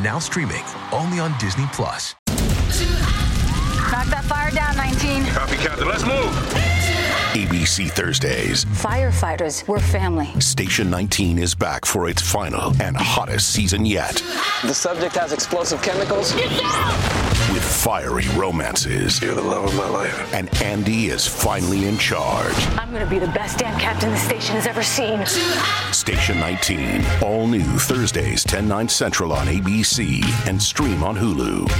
Now streaming only on Disney Plus. Knock that fire down, 19. Copy, Captain. Let's move. ABC Thursdays. Firefighters, we're family. Station 19 is back for its final and hottest season yet. The subject has explosive chemicals. With fiery romances. You're the love of my life. And Andy is finally in charge. I'm gonna be the best damn captain the station has ever seen. Station 19. All new Thursdays, 10, 9 central on ABC and stream on Hulu.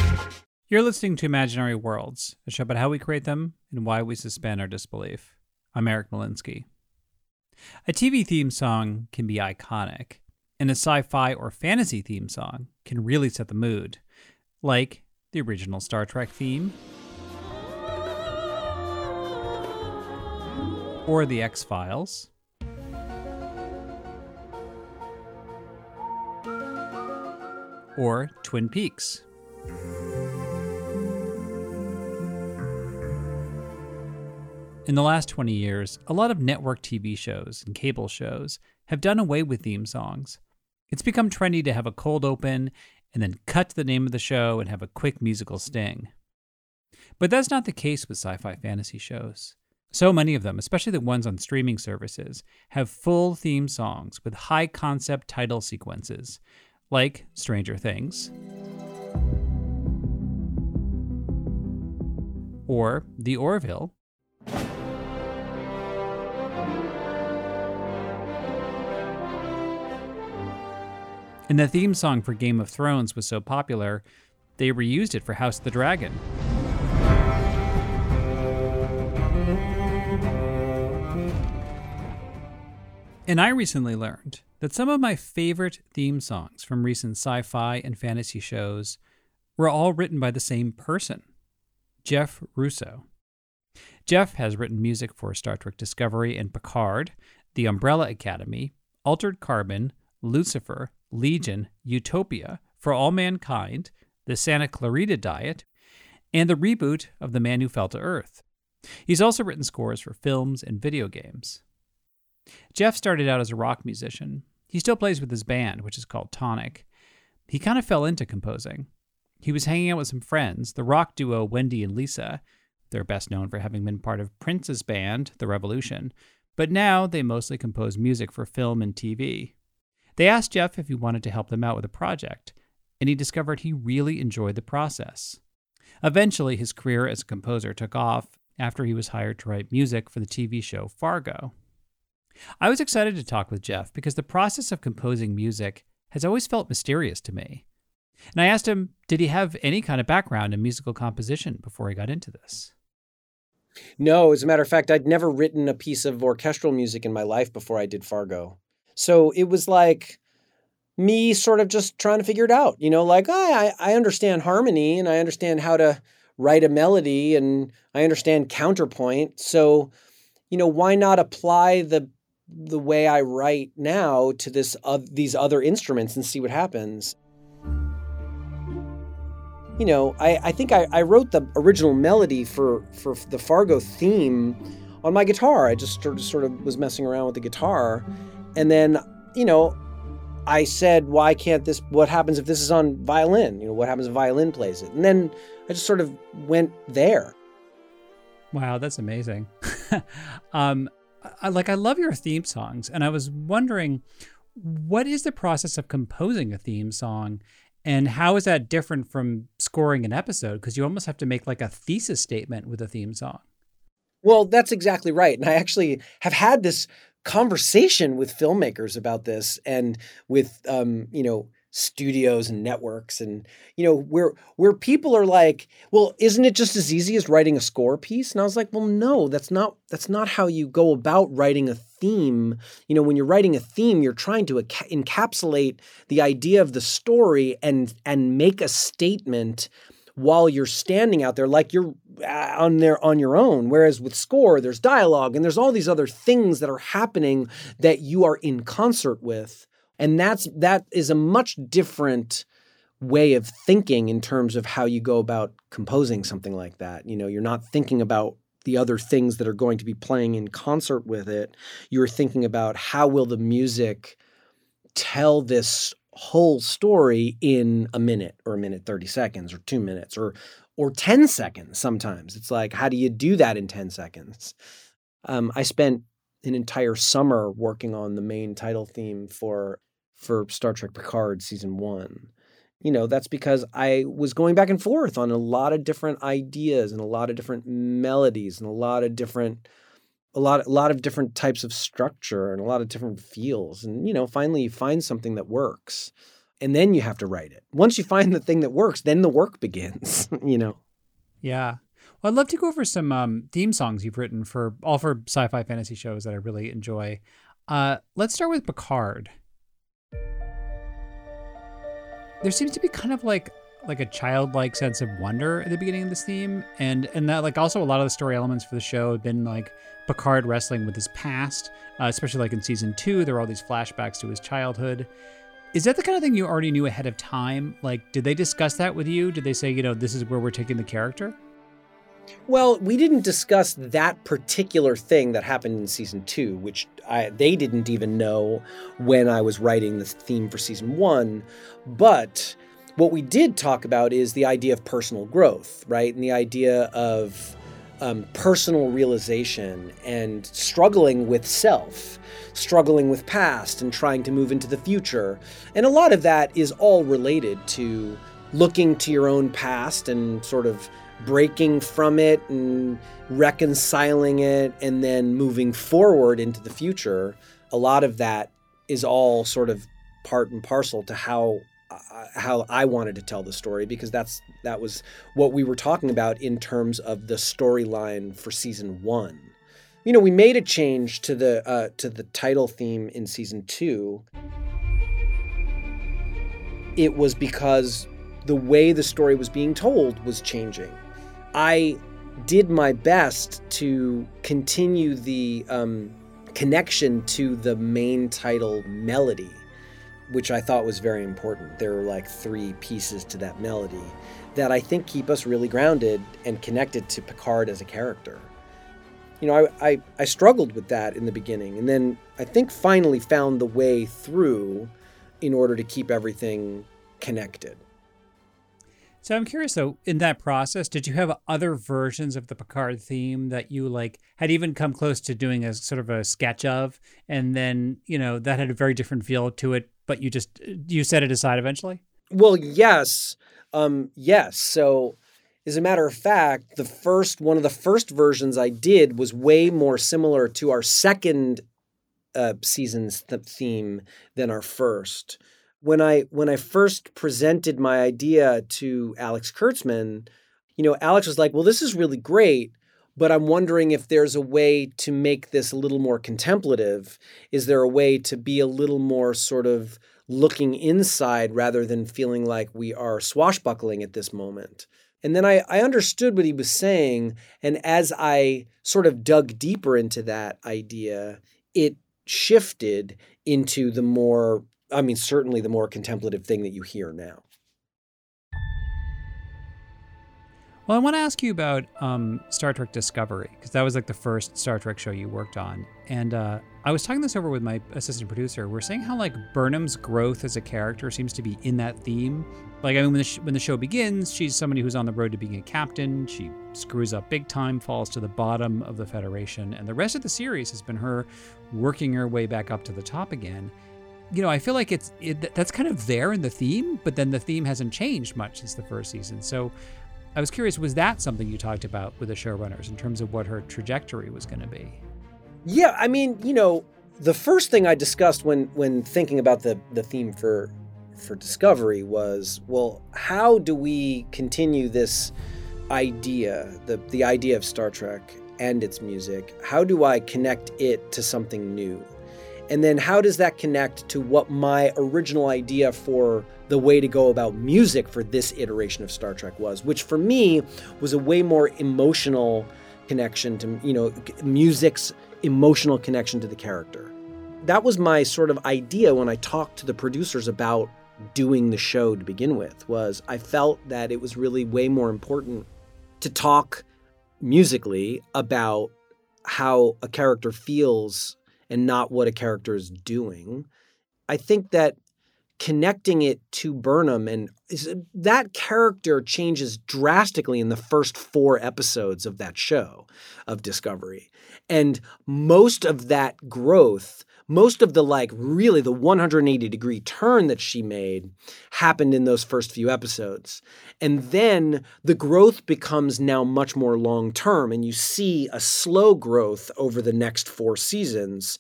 You're listening to Imaginary Worlds, a show about how we create them and why we suspend our disbelief. I'm Eric Molinsky. A TV theme song can be iconic, and a sci fi or fantasy theme song can really set the mood, like the original Star Trek theme, or The X Files, or Twin Peaks. In the last 20 years, a lot of network TV shows and cable shows have done away with theme songs. It's become trendy to have a cold open and then cut to the name of the show and have a quick musical sting. But that's not the case with sci fi fantasy shows. So many of them, especially the ones on streaming services, have full theme songs with high concept title sequences, like Stranger Things, or The Orville, And the theme song for Game of Thrones was so popular, they reused it for House of the Dragon. And I recently learned that some of my favorite theme songs from recent sci fi and fantasy shows were all written by the same person, Jeff Russo. Jeff has written music for Star Trek Discovery and Picard, The Umbrella Academy, Altered Carbon, Lucifer, Legion, Utopia, For All Mankind, The Santa Clarita Diet, and the reboot of The Man Who Fell to Earth. He's also written scores for films and video games. Jeff started out as a rock musician. He still plays with his band, which is called Tonic. He kind of fell into composing. He was hanging out with some friends, the rock duo Wendy and Lisa. They're best known for having been part of Prince's band, The Revolution, but now they mostly compose music for film and TV. They asked Jeff if he wanted to help them out with a project, and he discovered he really enjoyed the process. Eventually, his career as a composer took off after he was hired to write music for the TV show Fargo. I was excited to talk with Jeff because the process of composing music has always felt mysterious to me. And I asked him, did he have any kind of background in musical composition before he got into this? No, as a matter of fact, I'd never written a piece of orchestral music in my life before I did Fargo. So it was like me sort of just trying to figure it out, you know, like oh, I I understand harmony and I understand how to write a melody and I understand counterpoint. So, you know, why not apply the the way I write now to this uh, these other instruments and see what happens. You know, I, I think I, I wrote the original melody for, for the Fargo theme on my guitar. I just sort of, sort of was messing around with the guitar. And then, you know, I said, why can't this, what happens if this is on violin? You know, what happens if violin plays it? And then I just sort of went there. Wow, that's amazing. um, I, like, I love your theme songs. And I was wondering, what is the process of composing a theme song? And how is that different from scoring an episode? Because you almost have to make like a thesis statement with a theme song. Well, that's exactly right. And I actually have had this conversation with filmmakers about this and with um, you know studios and networks and you know where where people are like well isn't it just as easy as writing a score piece? And i was like well no that's not that's not how you go about writing a theme. You know when you're writing a theme you're trying to encapsulate the idea of the story and and make a statement while you're standing out there like you're uh, on there on your own. Whereas with score there's dialogue and there's all these other things that are happening that you are in concert with. And that's that is a much different way of thinking in terms of how you go about composing something like that. You know you're not thinking about the other things that are going to be playing in concert with it. You're thinking about how will the music tell this whole story in a minute or a minute 30 seconds or 2 minutes or or 10 seconds sometimes. It's like how do you do that in 10 seconds? Um, i spent an entire summer working on the main title theme for for star trek picard season 1 you know that's because i was going back and forth on a lot of different ideas and a lot of different melodies and a lot of different a lot a lot of different types of structure and a lot of different feels and you know finally you find something that works and then you have to write it. Once you find the thing that works then the work begins you know? Yeah. Well i'd love to go over some um, theme songs you've written for all for sci-fi fantasy shows that i really enjoy. Uh, let's start with picard. There seems to be kind of like like a childlike sense of wonder at the beginning of this theme. And and that like also a lot of the story elements for the show have been like picard wrestling with his past uh, especially like in season two there were all these flashbacks to his childhood. Is that the kind of thing you already knew ahead of time? Like did they discuss that with you? Did they say you know this is where we're taking the character? Well, we didn't discuss that particular thing that happened in season two, which I, they didn't even know when I was writing the theme for season one. But what we did talk about is the idea of personal growth, right? And the idea of um, personal realization and struggling with self, struggling with past, and trying to move into the future. And a lot of that is all related to looking to your own past and sort of breaking from it and reconciling it and then moving forward into the future. A lot of that is all sort of part and parcel to how how I wanted to tell the story because that's that was what we were talking about in terms of the storyline for season one. You know, we made a change to the uh, to the title theme in season two. It was because the way the story was being told was changing. I did my best to continue the um, connection to the main title melody which I thought was very important. There were like three pieces to that melody that I think keep us really grounded and connected to Picard as a character. You know, I, I, I struggled with that in the beginning, and then I think finally found the way through in order to keep everything connected. So I'm curious though, in that process, did you have other versions of the Picard theme that you like had even come close to doing a sort of a sketch of, and then you know that had a very different feel to it, but you just you set it aside eventually? Well, yes, um, yes. So, as a matter of fact, the first one of the first versions I did was way more similar to our second uh, season's th- theme than our first when I when I first presented my idea to Alex Kurtzman, you know, Alex was like, "Well, this is really great, but I'm wondering if there's a way to make this a little more contemplative. Is there a way to be a little more sort of looking inside rather than feeling like we are swashbuckling at this moment?" And then I, I understood what he was saying. And as I sort of dug deeper into that idea, it shifted into the more I mean, certainly the more contemplative thing that you hear now. Well, I want to ask you about um, Star Trek Discovery because that was like the first Star Trek show you worked on, and uh, I was talking this over with my assistant producer. We're saying how like Burnham's growth as a character seems to be in that theme. Like, I mean, when the, sh- when the show begins, she's somebody who's on the road to being a captain. She screws up big time, falls to the bottom of the Federation, and the rest of the series has been her working her way back up to the top again you know, I feel like it's it, that's kind of there in the theme, but then the theme hasn't changed much since the first season. So I was curious, was that something you talked about with the showrunners in terms of what her trajectory was going to be? Yeah, I mean, you know, the first thing I discussed when when thinking about the the theme for for Discovery was, well, how do we continue this idea, the the idea of Star Trek and its music? How do I connect it to something new? And then how does that connect to what my original idea for the way to go about music for this iteration of Star Trek was, which for me was a way more emotional connection to, you know, music's emotional connection to the character. That was my sort of idea when I talked to the producers about doing the show to begin with was I felt that it was really way more important to talk musically about how a character feels and not what a character is doing. I think that connecting it to Burnham and uh, that character changes drastically in the first four episodes of that show of Discovery. And most of that growth most of the like really the 180 degree turn that she made happened in those first few episodes. And then the growth becomes now much more long term and you see a slow growth over the next 4 seasons.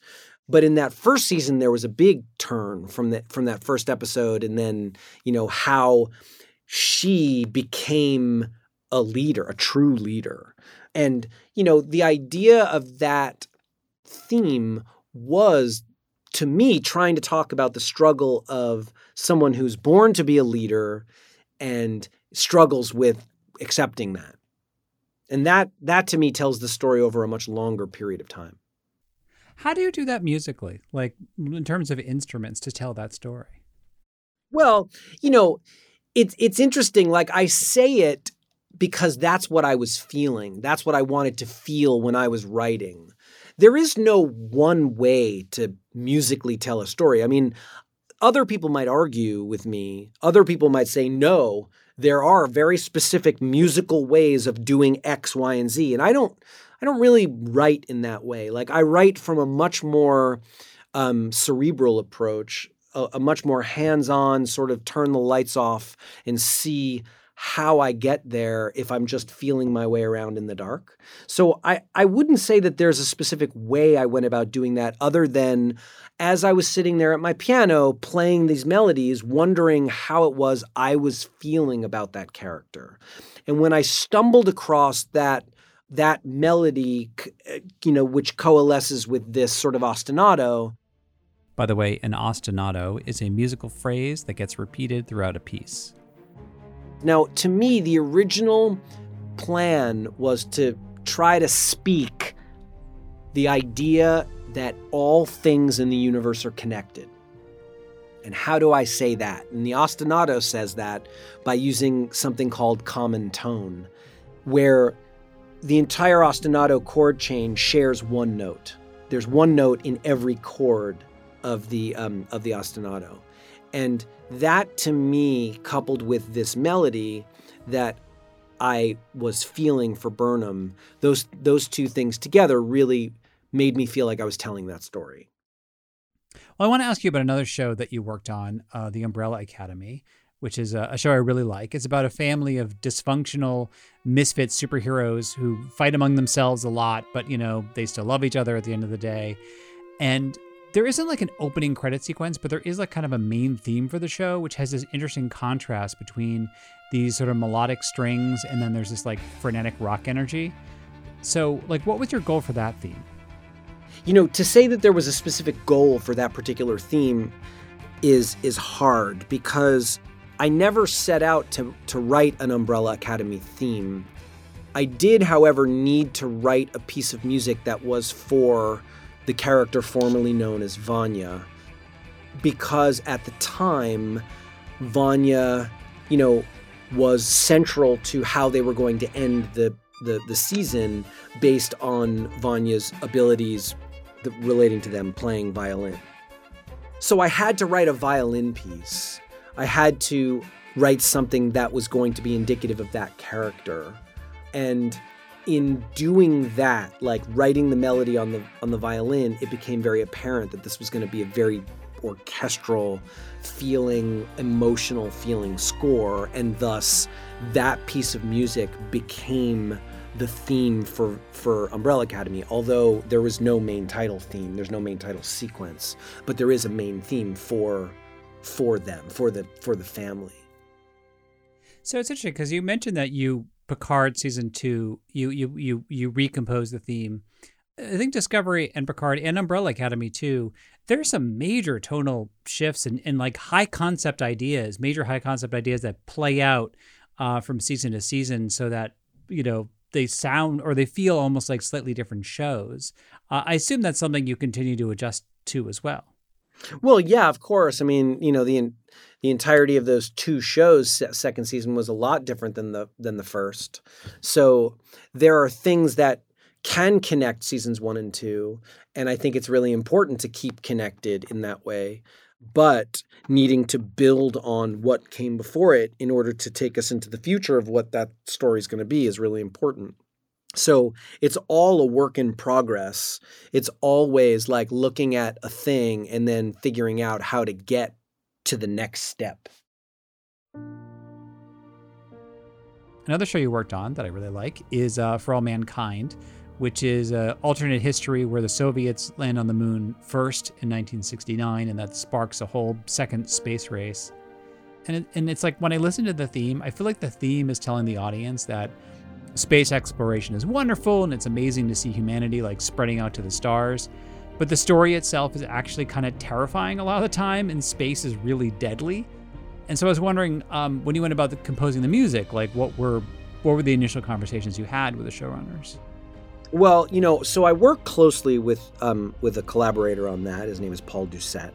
But in that first season there was a big turn from that from that first episode and then, you know, how she became a leader, a true leader. And, you know, the idea of that theme was to me trying to talk about the struggle of someone who's born to be a leader and struggles with accepting that. And that that to me tells the story over a much longer period of time. How do you do that musically? Like in terms of instruments to tell that story? Well, you know, it's it's interesting like I say it because that's what I was feeling. That's what I wanted to feel when I was writing there is no one way to musically tell a story. I mean, other people might argue with me, other people might say, no, there are very specific musical ways of doing X, Y, and Z. And I don't I don't really write in that way. Like I write from a much more um, cerebral approach, a, a much more hands-on sort of turn the lights off and see how I get there if I'm just feeling my way around in the dark. So I, I wouldn't say that there's a specific way I went about doing that other than as I was sitting there at my piano playing these melodies, wondering how it was I was feeling about that character. And when I stumbled across that that melody, uh, you know, which coalesces with this sort of ostinato. By the way, an ostinato is a musical phrase that gets repeated throughout a piece. Now, to me, the original plan was to try to speak the idea that all things in the universe are connected. And how do I say that? And the ostinato says that by using something called common tone, where the entire ostinato chord chain shares one note. There's one note in every chord of the um, of the ostinato, and that to me, coupled with this melody that I was feeling for Burnham, those those two things together really made me feel like I was telling that story. Well, I want to ask you about another show that you worked on, uh, The Umbrella Academy, which is a, show I really like. It's about a family of dysfunctional misfit superheroes who fight among themselves a lot, but you know they still love each other at the end of the day. And there isn't like an opening credit sequence, but there is like kind of a main theme for the show, which has this interesting contrast between these sort of melodic strings and then there's this like frenetic rock energy. So, like, what was your goal for that theme? You know, to say that there was a specific goal for that particular theme is is hard because I never set out to to write an Umbrella Academy theme. I did, however, need to write a piece of music that was for the character formerly known as Vanya, because at the time, Vanya, you know, was central to how they were going to end the the, the season based on Vanya's abilities relating to them playing violin. So I had to write a violin piece. I had to write something that was going to be indicative of that character. And in doing that, like writing the melody on the on the violin, it became very apparent that this was going to be a very orchestral feeling, emotional feeling score, and thus that piece of music became the theme for for Umbrella Academy. Although there was no main title theme, there's no main title sequence, but there is a main theme for for them, for the for the family. So it's interesting because you mentioned that you Picard season two, you you you you recompose the theme. I think Discovery and Picard and Umbrella Academy too there's some major tonal shifts and, and like high concept ideas, major high concept ideas that play out uh, from season to season so that, you know, they sound or they feel almost like slightly different shows. Uh, I assume that's something you continue to adjust to as well. Well, yeah, of course. I mean, you know, the the entirety of those two shows second season was a lot different than the than the first. So there are things that can connect seasons 1 and 2, and I think it's really important to keep connected in that way. But needing to build on what came before it in order to take us into the future of what that story is going to be is really important. So it's all a work in progress. It's always like looking at a thing and then figuring out how to get to the next step. Another show you worked on that I really like is uh, For All Mankind, which is an alternate history where the Soviets land on the moon first in 1969, and that sparks a whole second space race. And, it, and it's like when I listen to the theme, I feel like the theme is telling the audience that space exploration is wonderful and it's amazing to see humanity like spreading out to the stars. But the story itself is actually kind of terrifying a lot of the time, and space is really deadly. And so I was wondering, um, when you went about the, composing the music, like what were what were the initial conversations you had with the showrunners? Well, you know, so I work closely with um, with a collaborator on that. His name is Paul Doucette,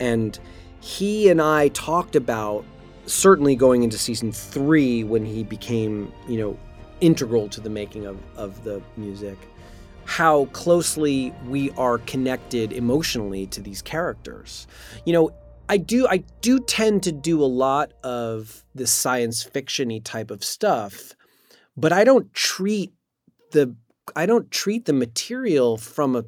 and he and I talked about certainly going into season three when he became, you know, integral to the making of, of the music how closely we are connected emotionally to these characters. You know, I do I do tend to do a lot of this science fictiony type of stuff, but I don't treat the I don't treat the material from a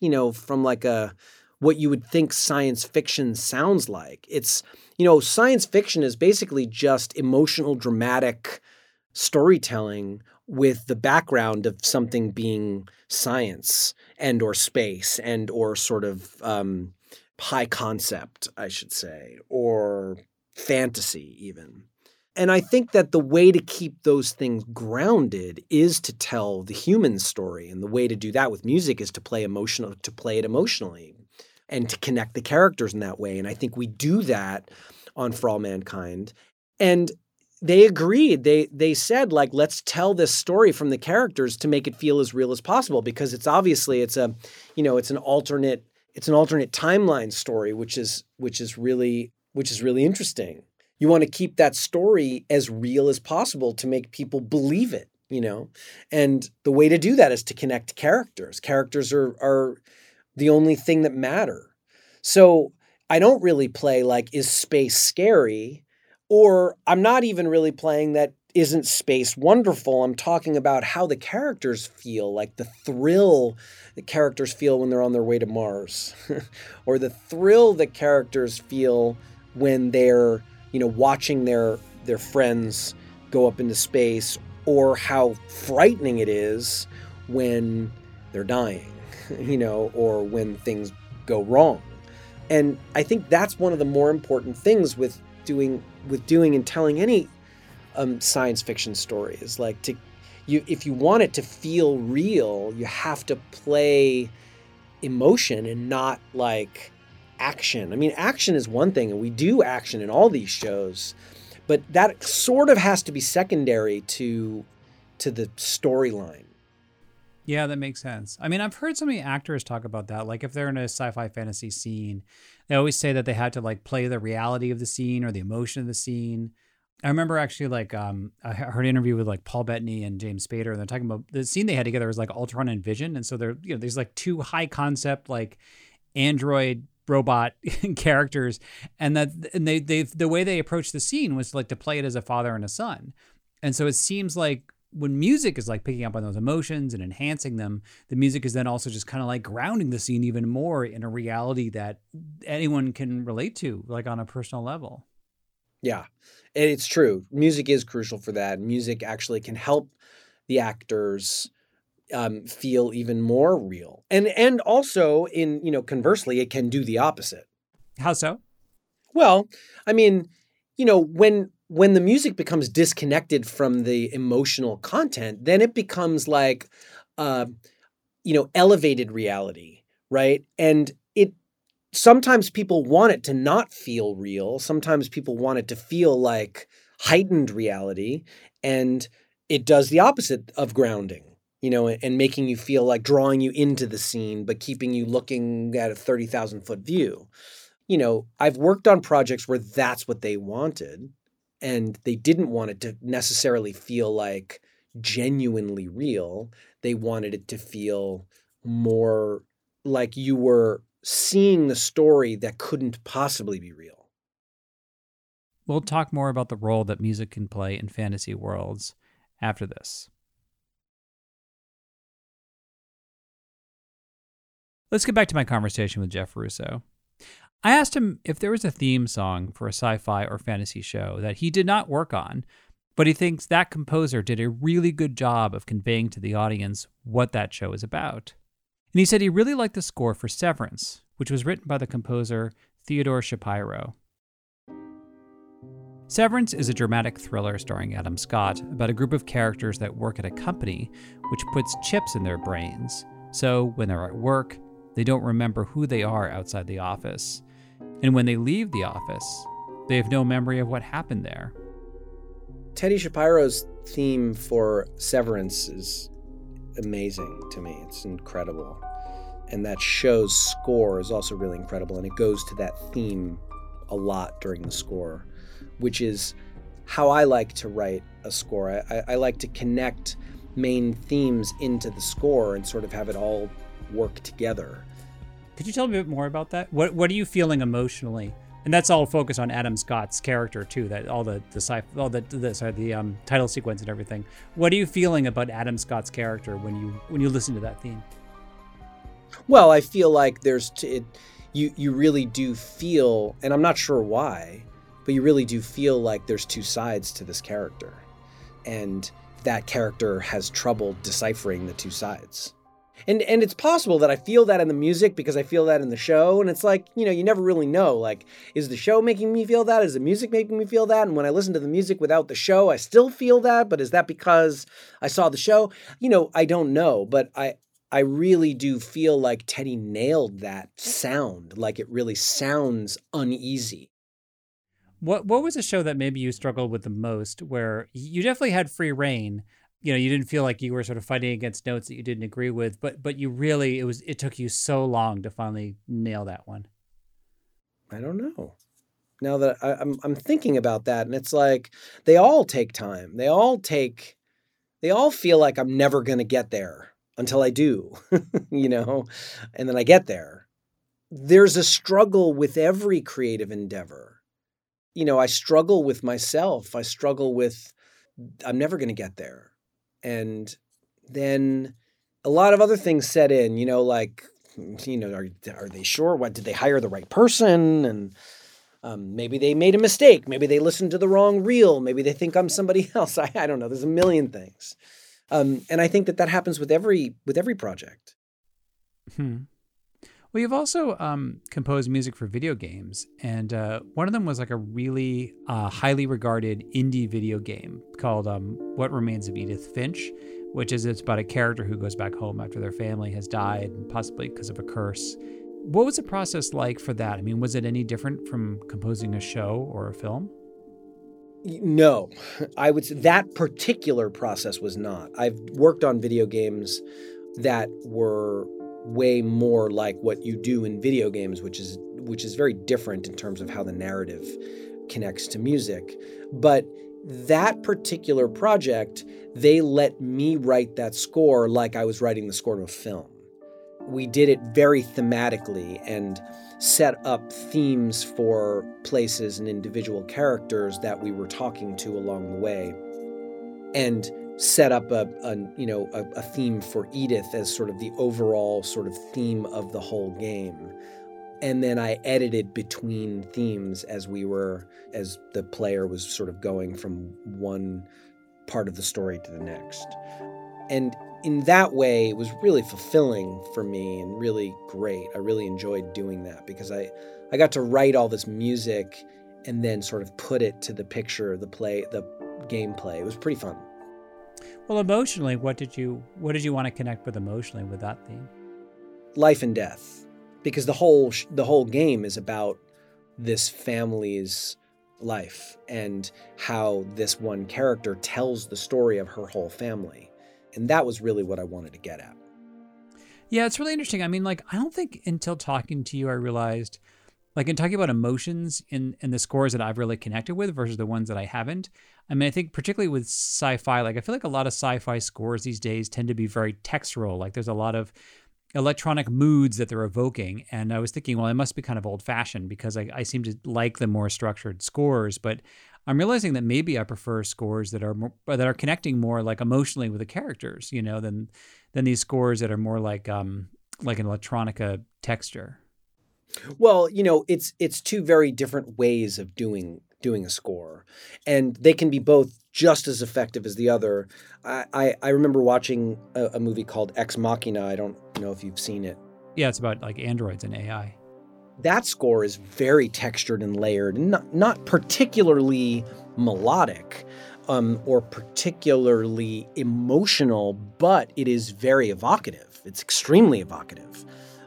you know from like a what you would think science fiction sounds like. It's you know science fiction is basically just emotional dramatic storytelling with the background of something being science and or space and or sort of um, high concept i should say or fantasy even. And i think that the way to keep those things grounded is to tell the human story and the way to do that with music is to play emotional to play it emotionally and to connect the characters in that way and i think we do that on for all mankind. And they agreed. They they said like let's tell this story from the characters to make it feel as real as possible because it's obviously it's a you know it's an alternate it's an alternate timeline story which is which is really which is really interesting. You want to keep that story as real as possible to make people believe it, you know? And the way to do that is to connect characters. Characters are are the only thing that matter. So I don't really play like is space scary? Or I'm not even really playing that isn't space wonderful. I'm talking about how the characters feel, like the thrill the characters feel when they're on their way to Mars, or the thrill the characters feel when they're, you know, watching their their friends go up into space, or how frightening it is when they're dying, you know, or when things go wrong. And I think that's one of the more important things with doing with doing and telling any um, science fiction story is like to you if you want it to feel real you have to play emotion and not like action. I mean action is one thing and we do action in all these shows but that sort of has to be secondary to to the storyline yeah, that makes sense. I mean, I've heard so many actors talk about that. Like, if they're in a sci-fi fantasy scene, they always say that they had to like play the reality of the scene or the emotion of the scene. I remember actually like um, I heard an interview with like Paul Bettany and James Spader, and they're talking about the scene they had together was like Ultron and Vision, and so they're you know there's like two high concept like android robot characters, and that and they they the way they approached the scene was like to play it as a father and a son, and so it seems like when music is like picking up on those emotions and enhancing them, the music is then also just kind of like grounding the scene even more in a reality that anyone can relate to, like on a personal level. Yeah, and it's true. Music is crucial for that. Music actually can help the actors um, feel even more real, and and also in you know conversely, it can do the opposite. How so? Well, I mean, you know when when the music becomes disconnected from the emotional content, then it becomes like, uh, you know, elevated reality, right? And it sometimes people want it to not feel real. Sometimes people want it to feel like heightened reality. And it does the opposite of grounding, you know, and making you feel like drawing you into the scene, but keeping you looking at a 30,000 foot view. You know, I've worked on projects where that's what they wanted. And they didn't want it to necessarily feel like genuinely real. They wanted it to feel more like you were seeing the story that couldn't possibly be real. We'll talk more about the role that music can play in fantasy worlds after this. Let's get back to my conversation with Jeff Russo. I asked him if there was a theme song for a sci fi or fantasy show that he did not work on, but he thinks that composer did a really good job of conveying to the audience what that show is about. And he said he really liked the score for Severance, which was written by the composer Theodore Shapiro. Severance is a dramatic thriller starring Adam Scott about a group of characters that work at a company which puts chips in their brains. So when they're at work, they don't remember who they are outside the office. And when they leave the office, they have no memory of what happened there. Teddy Shapiro's theme for Severance is amazing to me. It's incredible. And that show's score is also really incredible. And it goes to that theme a lot during the score, which is how I like to write a score. I, I like to connect main themes into the score and sort of have it all work together. Could you tell me a bit more about that? What What are you feeling emotionally? And that's all focused on Adam Scott's character too. That all the the sci- all the, sorry the um, title sequence and everything. What are you feeling about Adam Scott's character when you when you listen to that theme? Well, I feel like there's t- it, you you really do feel, and I'm not sure why, but you really do feel like there's two sides to this character, and that character has trouble deciphering the two sides. And and it's possible that I feel that in the music because I feel that in the show. And it's like, you know, you never really know. Like, is the show making me feel that? Is the music making me feel that? And when I listen to the music without the show, I still feel that. But is that because I saw the show? You know, I don't know. But I I really do feel like Teddy nailed that sound. Like it really sounds uneasy. What what was a show that maybe you struggled with the most where you definitely had free rein, you know you didn't feel like you were sort of fighting against notes that you didn't agree with but but you really it was it took you so long to finally nail that one. I don't know. Now that I, I'm, I'm thinking about that and it's like they all take time. They all take they all feel like i'm never going to get there until i do you know? And then i get there. There's a struggle with every creative endeavor. You know i struggle with myself. I struggle with i'm never going to get there and then a lot of other things set in. You know, like you know, are are they sure? What did they hire the right person? And um, maybe they made a mistake. Maybe they listened to the wrong reel. Maybe they think I'm somebody else. I, I don't know. There's a million things, um, and I think that that happens with every with every project. Hmm. Well, you've also um, composed music for video games, and uh, one of them was like a really uh, highly regarded indie video game called um, "What Remains of Edith Finch," which is it's about a character who goes back home after their family has died, possibly because of a curse. What was the process like for that? I mean, was it any different from composing a show or a film? No, I would say that particular process was not. I've worked on video games that were way more like what you do in video games, which is which is very different in terms of how the narrative connects to music. But that particular project, they let me write that score like I was writing the score to a film. We did it very thematically and set up themes for places and individual characters that we were talking to along the way. And set up a, a you know a, a, theme for Edith as sort of the overall sort of theme of the whole game. And then I edited between themes as we were as the player was sort of going from one part of the story to the next. And in that way it was really fulfilling for me and really great. I really enjoyed doing that because I I got to write all this music and then sort of put it to the picture, the play, the gameplay. It was pretty fun. Well, emotionally, what did you what did you want to connect with emotionally with that theme? Life and death. because the whole sh- the whole game is about this family's life and how this one character tells the story of her whole family. And that was really what I wanted to get at. Yeah, it's really interesting. I mean, like, I don't think until talking to you, I realized, like, in talking about emotions in, in the scores that I've really connected with versus the ones that I haven't. I mean, I think particularly with sci fi, like, I feel like a lot of sci fi scores these days tend to be very textural. Like, there's a lot of electronic moods that they're evoking. And I was thinking, well, it must be kind of old fashioned because I, I seem to like the more structured scores. But I'm realizing that maybe I prefer scores that are more, that are connecting more like emotionally with the characters, you know, than than these scores that are more like um like an electronica texture. Well, you know, it's it's two very different ways of doing doing a score, and they can be both just as effective as the other. I I, I remember watching a, a movie called Ex Machina. I don't know if you've seen it. Yeah, it's about like androids and AI. That score is very textured and layered, and not not particularly melodic. Um, or particularly emotional, but it is very evocative. It's extremely evocative.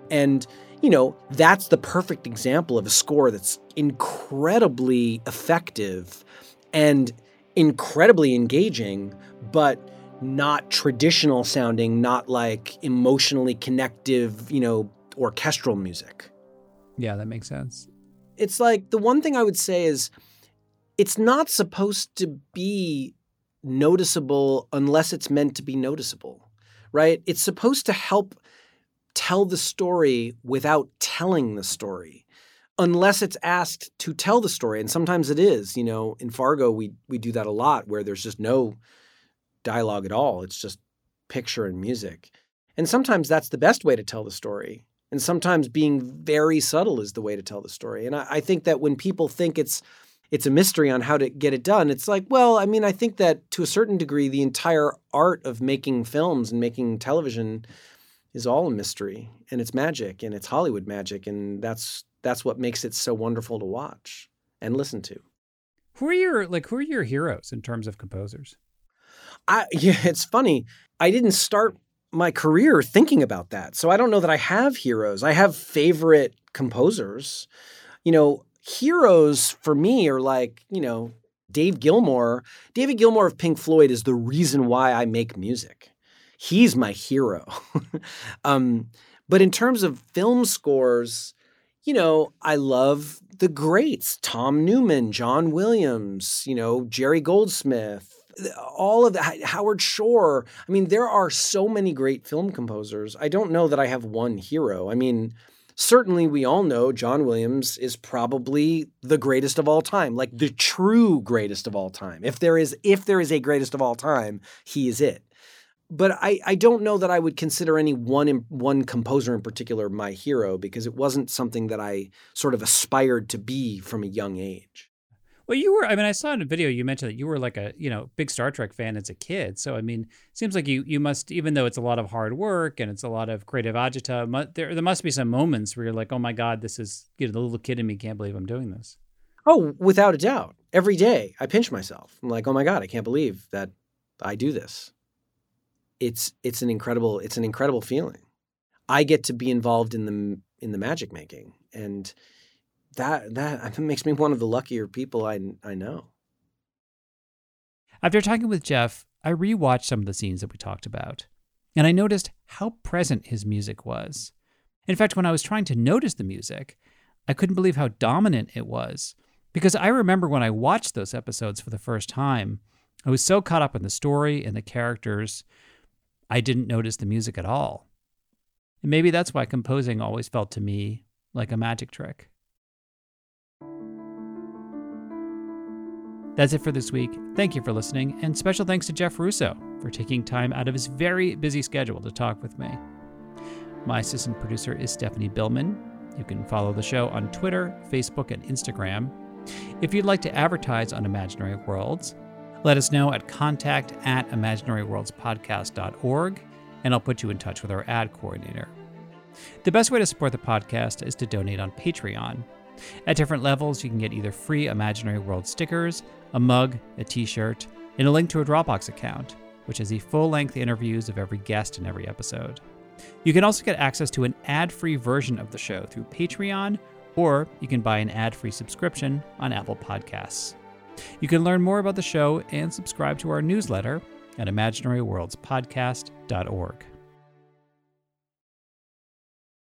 And you know, that's the perfect example of a score that's incredibly effective and incredibly engaging, but not traditional sounding, not like emotionally connective, you know, orchestral music. Yeah, that makes sense. It's like the one thing I would say is it's not supposed to be noticeable unless it's meant to be noticeable, right? It's supposed to help tell the story without telling the story unless it's asked to tell the story and sometimes it is you know in fargo we we do that a lot where there's just no dialogue at all it's just picture and music. And sometimes that's the best way to tell the story and sometimes being very subtle is the way to tell the story. And i, I think that when people think it's it's a mystery on how to get it done it's like well i mean i think that to a certain degree the entire art of making films and making television is all a mystery and it's magic and it's Hollywood magic and that's that's what makes it so wonderful to watch and listen to. Who are your like who are your heroes in terms of composers? I yeah, it's funny. I didn't start my career thinking about that. So I don't know that I have heroes. I have favorite composers. You know, heroes for me are like, you know, Dave Gilmour. David Gilmour of Pink Floyd is the reason why I make music he's my hero. um, but in terms of film scores, you know, I love the greats Tom Newman, John Williams, you know, Jerry Goldsmith, all of that, Howard Shore. I mean, there are so many great film composers. I don't know that I have one hero. I mean, certainly we all know John Williams is probably the greatest of all time, like the true greatest of all time. If there is if there is a greatest of all time, he is it but I, I don't know that I would consider any one one composer in particular my hero because it wasn't something that I sort of aspired to be from a young age. Well, you were. I mean, I saw in a video you mentioned that you were like a you know big Star Trek fan as a kid. So I mean, it seems like you you must even though it's a lot of hard work and it's a lot of creative agita, there there must be some moments where you're like, oh my god, this is you know the little kid in me can't believe I'm doing this. Oh, without a doubt. Every day I pinch myself. I'm like, oh my god, I can't believe that I do this it's it's an incredible it's an incredible feeling. I get to be involved in the in the magic making, and that that makes me one of the luckier people I I know. After talking with Jeff, I rewatched some of the scenes that we talked about, and I noticed how present his music was. In fact, when I was trying to notice the music, I couldn't believe how dominant it was. Because I remember when I watched those episodes for the first time, I was so caught up in the story and the characters I didn't notice the music at all. And maybe that's why composing always felt to me like a magic trick. That's it for this week. Thank you for listening, and special thanks to Jeff Russo for taking time out of his very busy schedule to talk with me. My assistant producer is Stephanie Billman. You can follow the show on Twitter, Facebook, and Instagram. If you'd like to advertise on Imaginary Worlds, let us know at contact at imaginaryworldspodcast.org, and I'll put you in touch with our ad coordinator. The best way to support the podcast is to donate on Patreon. At different levels, you can get either free Imaginary World stickers, a mug, a t shirt, and a link to a Dropbox account, which has the full length interviews of every guest in every episode. You can also get access to an ad free version of the show through Patreon, or you can buy an ad free subscription on Apple Podcasts. You can learn more about the show and subscribe to our newsletter at imaginaryworldspodcast.org.